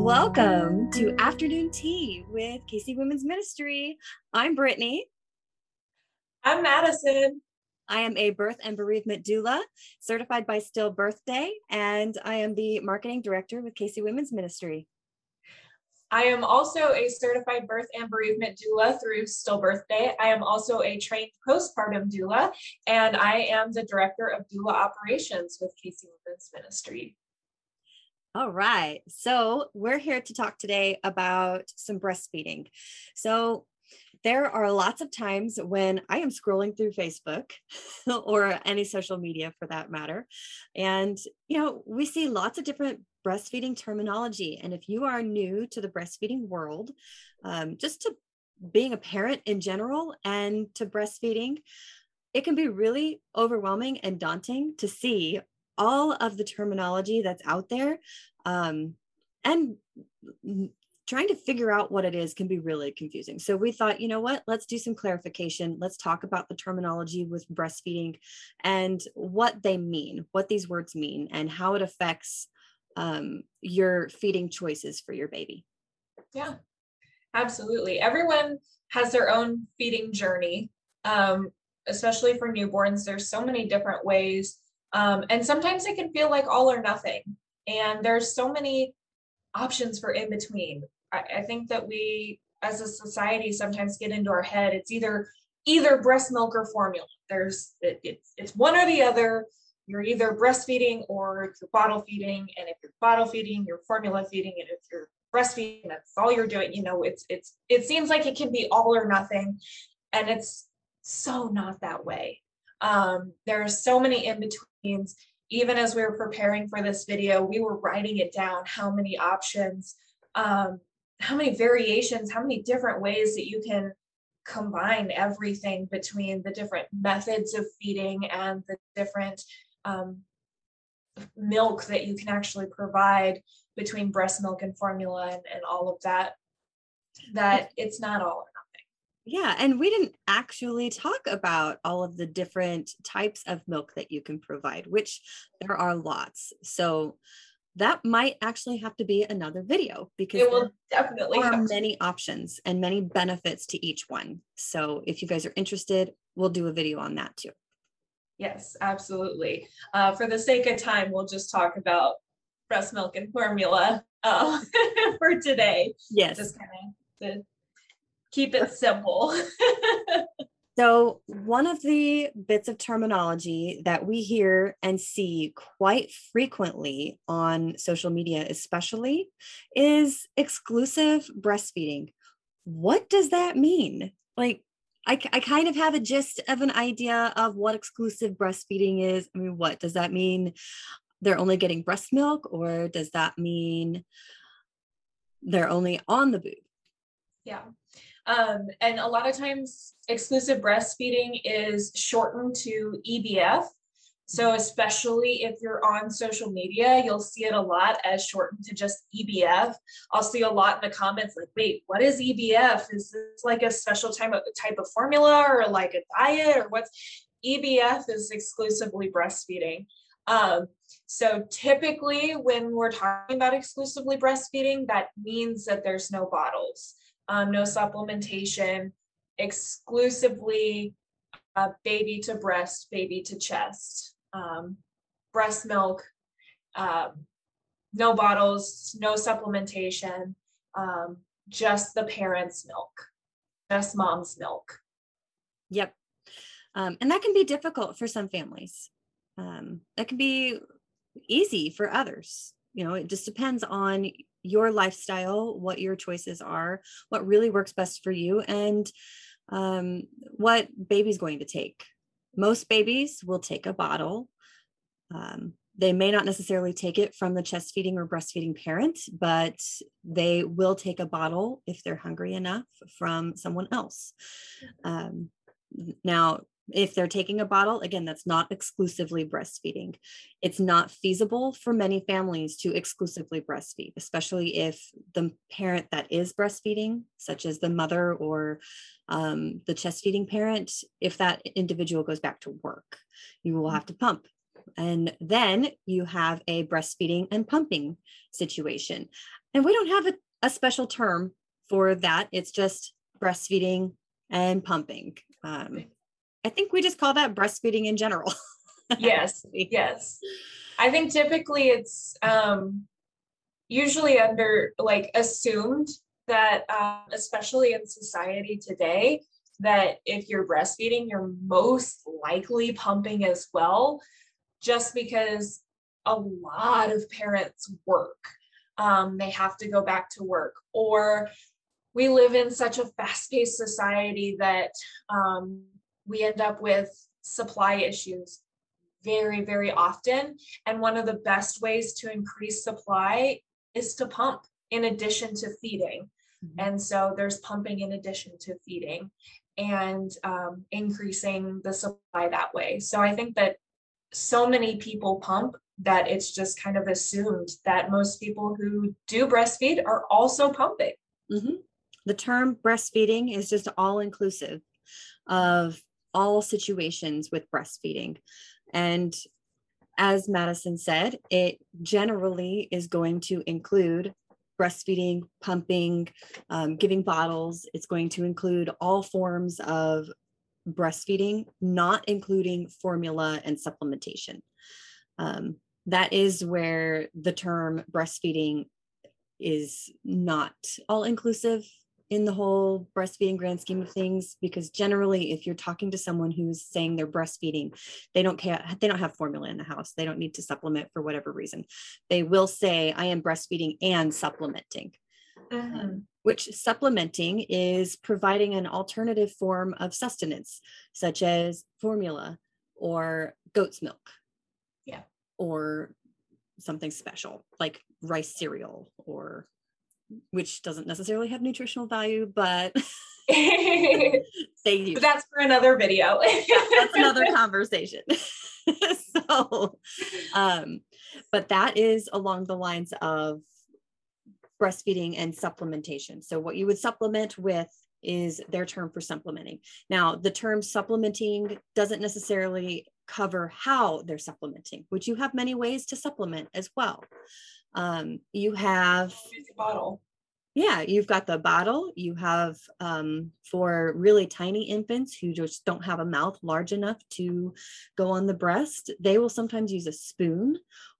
Welcome to Afternoon Tea with KC Women's Ministry. I'm Brittany. I'm Madison. I am a birth and bereavement doula certified by Still Birthday, and I am the marketing director with KC Women's Ministry. I am also a certified birth and bereavement doula through Still Birthday. I am also a trained postpartum doula, and I am the director of doula operations with KC Women's Ministry. All right. So, we're here to talk today about some breastfeeding. So, there are lots of times when I am scrolling through Facebook or any social media for that matter. And, you know, we see lots of different breastfeeding terminology. And if you are new to the breastfeeding world, um, just to being a parent in general and to breastfeeding, it can be really overwhelming and daunting to see all of the terminology that's out there. Um, and trying to figure out what it is can be really confusing. So we thought, you know what, let's do some clarification. Let's talk about the terminology with breastfeeding and what they mean, what these words mean, and how it affects um, your feeding choices for your baby. Yeah, absolutely. Everyone has their own feeding journey, um, especially for newborns. There's so many different ways. Um, and sometimes it can feel like all or nothing. And there's so many options for in between. I, I think that we as a society sometimes get into our head. It's either either breast milk or formula. There's it, it's it's one or the other. You're either breastfeeding or you're bottle feeding. And if you're bottle feeding you're formula feeding. And if you're breastfeeding that's all you're doing. You know it's it's it seems like it can be all or nothing. And it's so not that way um, there are so many in-betweens even as we were preparing for this video we were writing it down how many options um, how many variations, how many different ways that you can combine everything between the different methods of feeding and the different um, milk that you can actually provide between breast milk and formula and, and all of that, that it's not all. Yeah, and we didn't actually talk about all of the different types of milk that you can provide, which there are lots. So that might actually have to be another video because it will definitely there are many options and many benefits to each one. So if you guys are interested, we'll do a video on that too. Yes, absolutely. Uh, for the sake of time, we'll just talk about breast milk and formula uh, for today. Yes. Just kind of to keep it simple. So, one of the bits of terminology that we hear and see quite frequently on social media, especially, is exclusive breastfeeding. What does that mean? Like, I, I kind of have a gist of an idea of what exclusive breastfeeding is. I mean, what does that mean? They're only getting breast milk, or does that mean they're only on the boob? Yeah. Um, and a lot of times, exclusive breastfeeding is shortened to EBF. So, especially if you're on social media, you'll see it a lot as shortened to just EBF. I'll see a lot in the comments like, wait, what is EBF? Is this like a special type of type of formula or like a diet or what's EBF is exclusively breastfeeding. Um, so typically when we're talking about exclusively breastfeeding, that means that there's no bottles um, no supplementation, exclusively uh, baby to breast, baby to chest, um, breast milk, um, no bottles, no supplementation, um, just the parent's milk, just mom's milk. Yep. Um, and that can be difficult for some families. Um, that can be easy for others. You know, it just depends on your lifestyle, what your choices are, what really works best for you, and um, what baby's going to take. Most babies will take a bottle. Um, they may not necessarily take it from the chest feeding or breastfeeding parent, but they will take a bottle if they're hungry enough from someone else. Um, now, if they're taking a bottle, again, that's not exclusively breastfeeding. It's not feasible for many families to exclusively breastfeed, especially if the parent that is breastfeeding, such as the mother or um, the chest feeding parent, if that individual goes back to work, you will have to pump. And then you have a breastfeeding and pumping situation. and we don't have a, a special term for that. It's just breastfeeding and pumping. Um, I think we just call that breastfeeding in general. yes, yes. I think typically it's um, usually under like assumed that, um, especially in society today, that if you're breastfeeding, you're most likely pumping as well, just because a lot of parents work. Um, they have to go back to work, or we live in such a fast paced society that um, we end up with supply issues very, very often. And one of the best ways to increase supply is to pump in addition to feeding. Mm-hmm. And so there's pumping in addition to feeding and um, increasing the supply that way. So I think that so many people pump that it's just kind of assumed that most people who do breastfeed are also pumping. Mm-hmm. The term breastfeeding is just all inclusive of all situations with breastfeeding. And as Madison said, it generally is going to include breastfeeding, pumping, um, giving bottles. It's going to include all forms of breastfeeding, not including formula and supplementation. Um, that is where the term breastfeeding is not all inclusive in the whole breastfeeding grand scheme of things because generally if you're talking to someone who's saying they're breastfeeding they don't care they don't have formula in the house. They don't need to supplement for whatever reason. They will say i am breastfeeding and supplementing. Mm-hmm. um, which supplementing is providing an alternative form of sustenance such as formula or goat's milk. Yeah. Or something special like rice cereal or which doesn't necessarily have nutritional value, but they use. But that's for another video. yeah, that's another conversation. so, um, but that is along the lines of breastfeeding and supplementation. So, what you would supplement with is their term for supplementing. Now, the term supplementing doesn't necessarily cover how they're supplementing, which you have many ways to supplement as well. Um, you have bottle. Yeah, you've got the bottle. You have um, for really tiny infants who just don't have a mouth large enough to go on the breast, they will sometimes use a spoon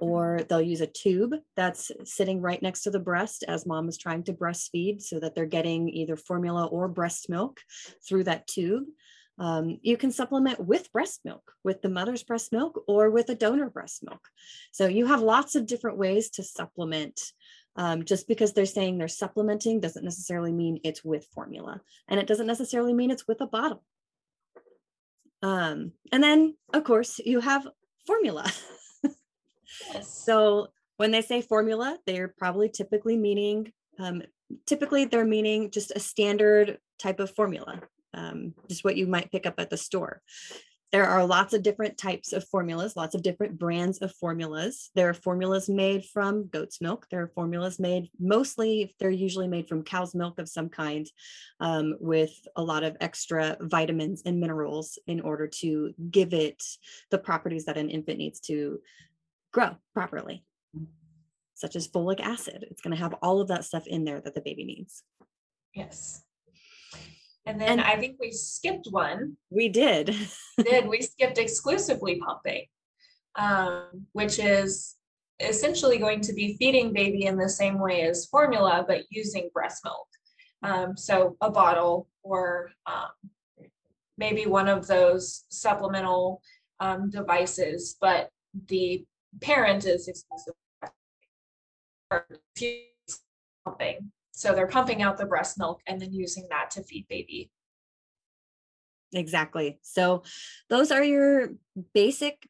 or they'll use a tube that's sitting right next to the breast as mom is trying to breastfeed so that they're getting either formula or breast milk through that tube. Um, you can supplement with breast milk, with the mother's breast milk, or with a donor breast milk. So you have lots of different ways to supplement. Um, just because they're saying they're supplementing doesn't necessarily mean it's with formula, and it doesn't necessarily mean it's with a bottle. Um, and then, of course, you have formula. yes. So when they say formula, they're probably typically meaning um, typically they're meaning just a standard type of formula um, just what you might pick up at the store. There are lots of different types of formulas, lots of different brands of formulas. There are formulas made from goat's milk. There are formulas made mostly, they're usually made from cow's milk of some kind um, with a lot of extra vitamins and minerals in order to give it the properties that an infant needs to grow properly, such as folic acid. It's going to have all of that stuff in there that the baby needs. Yes. And then and I think we skipped one. We did. did we skipped exclusively pumping, um, which is essentially going to be feeding baby in the same way as formula, but using breast milk. Um, so a bottle or um, maybe one of those supplemental um, devices, but the parent is exclusively pumping. So they're pumping out the breast milk and then using that to feed baby. Exactly. So those are your basic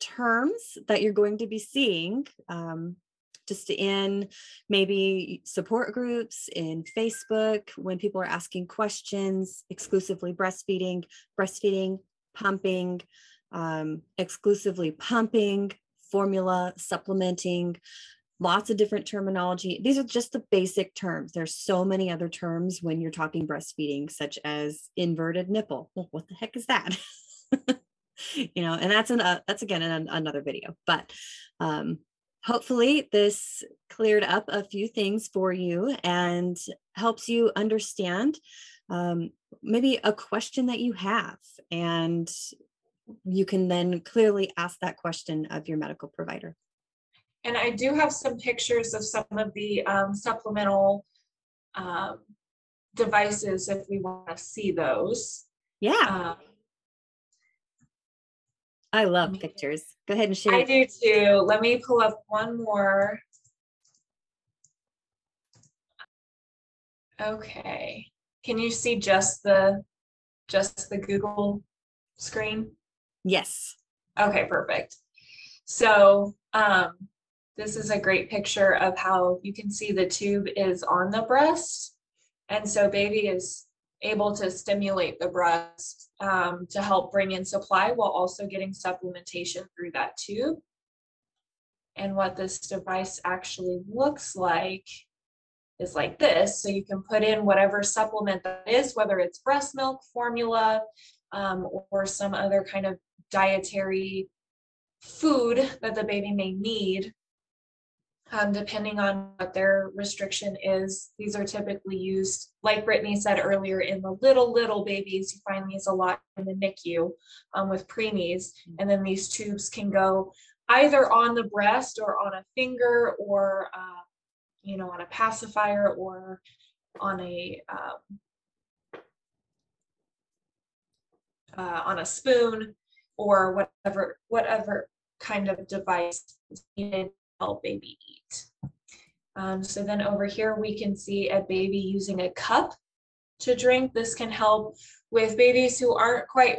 terms that you're going to be seeing um, just in maybe support groups in Facebook when people are asking questions, exclusively breastfeeding, breastfeeding, pumping, um, exclusively pumping, formula, supplementing, lots of different terminology. These are just the basic terms. There's so many other terms when you're talking breastfeeding, such as inverted nipple. Well, what the heck is that? you know, and that's an uh, that's again an, another video. But um, hopefully this cleared up a few things for you and helps you understand um, maybe a question that you have. And you can then clearly ask that question of your medical provider. And I do have some pictures of some of the um, supplemental um, devices if we want to see those. Yeah. Um, I love pictures. Go ahead and share. I do too. Let me pull up one more. Okay. Can you see just the just the Google screen? Yes. Okay, perfect. So um, this is a great picture of how you can see the tube is on the breast. And so baby is able to stimulate the breast um, to help bring in supply while also getting supplementation through that tube. And what this device actually looks like is like this. So you can put in whatever supplement that is, whether it's breast milk, formula, um, or some other kind of dietary food that the baby may need um, depending on what their restriction is. These are typically used, like Brittany said earlier, in the little, little babies. You find these a lot in the NICU um, with preemies. And then these tubes can go either on the breast or on a finger or, uh, you know, on a pacifier or on a, um, uh, on a spoon or whatever, whatever kind of device is needed help baby eat. Um, so then over here, we can see a baby using a cup to drink. This can help with babies who aren't quite,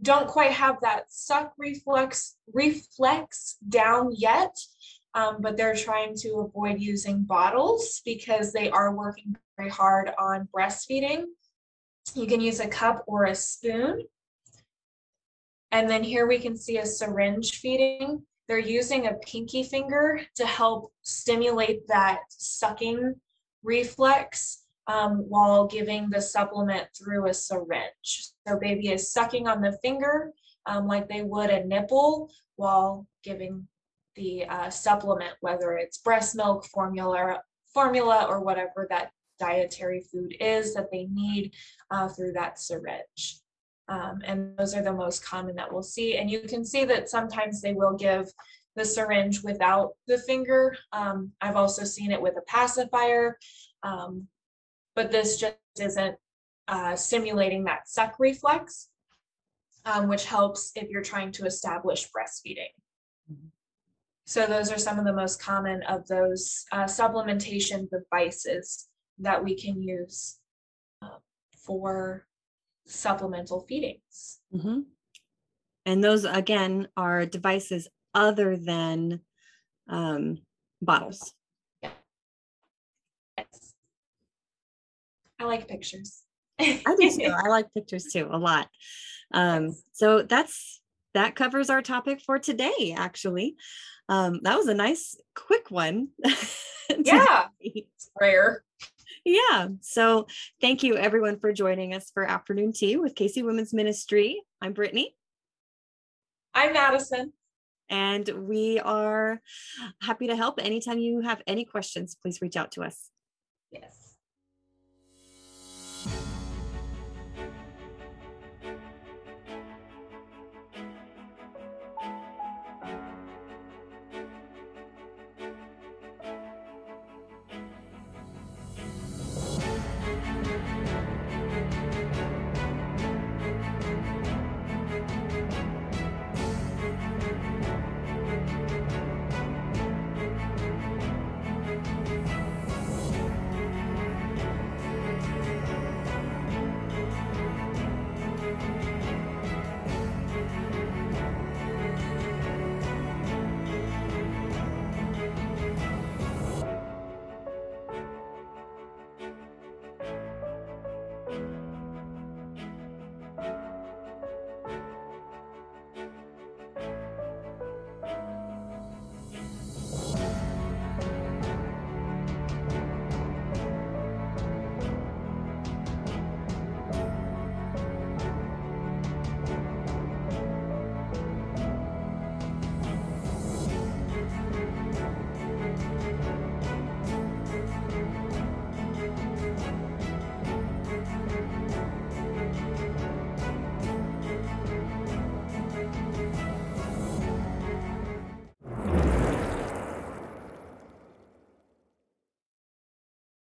don't quite have that suck reflex, reflex down yet, um, but they're trying to avoid using bottles because they are working very hard on breastfeeding. You can use a cup or a spoon. And then here we can see a syringe feeding. They're using a pinky finger to help stimulate that sucking reflex um, while giving the supplement through a syringe. So baby is sucking on the finger um, like they would a nipple while giving the uh, supplement, whether it's breast milk, formula, formula, or whatever that dietary food is that they need uh, through that syringe. Um, and those are the most common that we'll see. And you can see that sometimes they will give the syringe without the finger. Um, I've also seen it with a pacifier, um, but this just isn't uh, stimulating that suck reflex, um, which helps if you're trying to establish breastfeeding. So those are some of the most common of those uh, supplementation devices that we can use uh, for supplemental feedings. Mm-hmm. And those, again, are devices other than um, bottles. Yes. I like pictures. I do too. I like pictures too a lot. Um, so that's that covers our topic for today, actually. Um, that was a nice, quick one. yeah. It's rare. Yeah. So thank you everyone for joining us for afternoon tea with KC Women's Ministry. I'm Brittany. I'm Madison. And we are happy to help. Anytime you have any questions, please reach out to us. Yes.